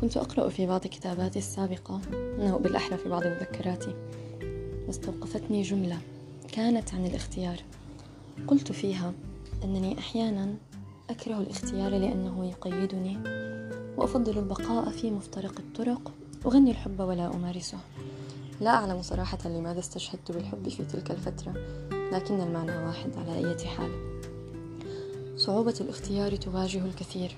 كنت أقرأ في بعض كتاباتي السابقة أو بالأحرى في بعض مذكراتي. واستوقفتني جملة كانت عن الاختيار. قلت فيها أنني أحيانا أكره الاختيار لأنه يقيدني وأفضل البقاء في مفترق الطرق أغني الحب ولا أمارسه. لا أعلم صراحة لماذا استشهدت بالحب في تلك الفترة لكن المعنى واحد على أي حال. صعوبة الاختيار تواجه الكثير.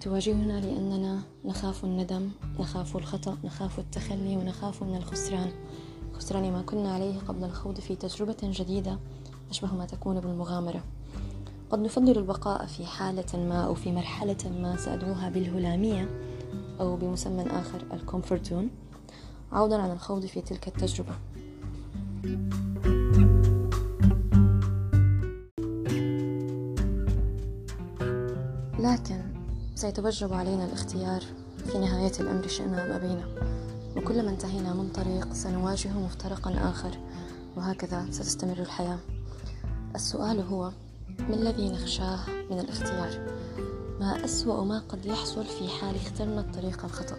تواجهنا لأننا نخاف الندم نخاف الخطأ نخاف التخلي ونخاف من الخسران. خسران ما كنا عليه قبل الخوض في تجربة جديدة أشبه ما تكون بالمغامرة. قد نفضل البقاء في حالة ما أو في مرحلة ما سأدعوها بالهلامية أو بمسمى آخر الكومفورتون عوضا عن الخوض في تلك التجربة. لكن سيتوجب علينا الاختيار في نهاية الأمر شئنا أم أبينا. وكلما انتهينا من طريق سنواجه مفترقا آخر وهكذا ستستمر الحياة. السؤال هو ما الذي نخشاه من الاختيار؟ ما أسوأ ما قد يحصل في حال اخترنا الطريق الخطأ؟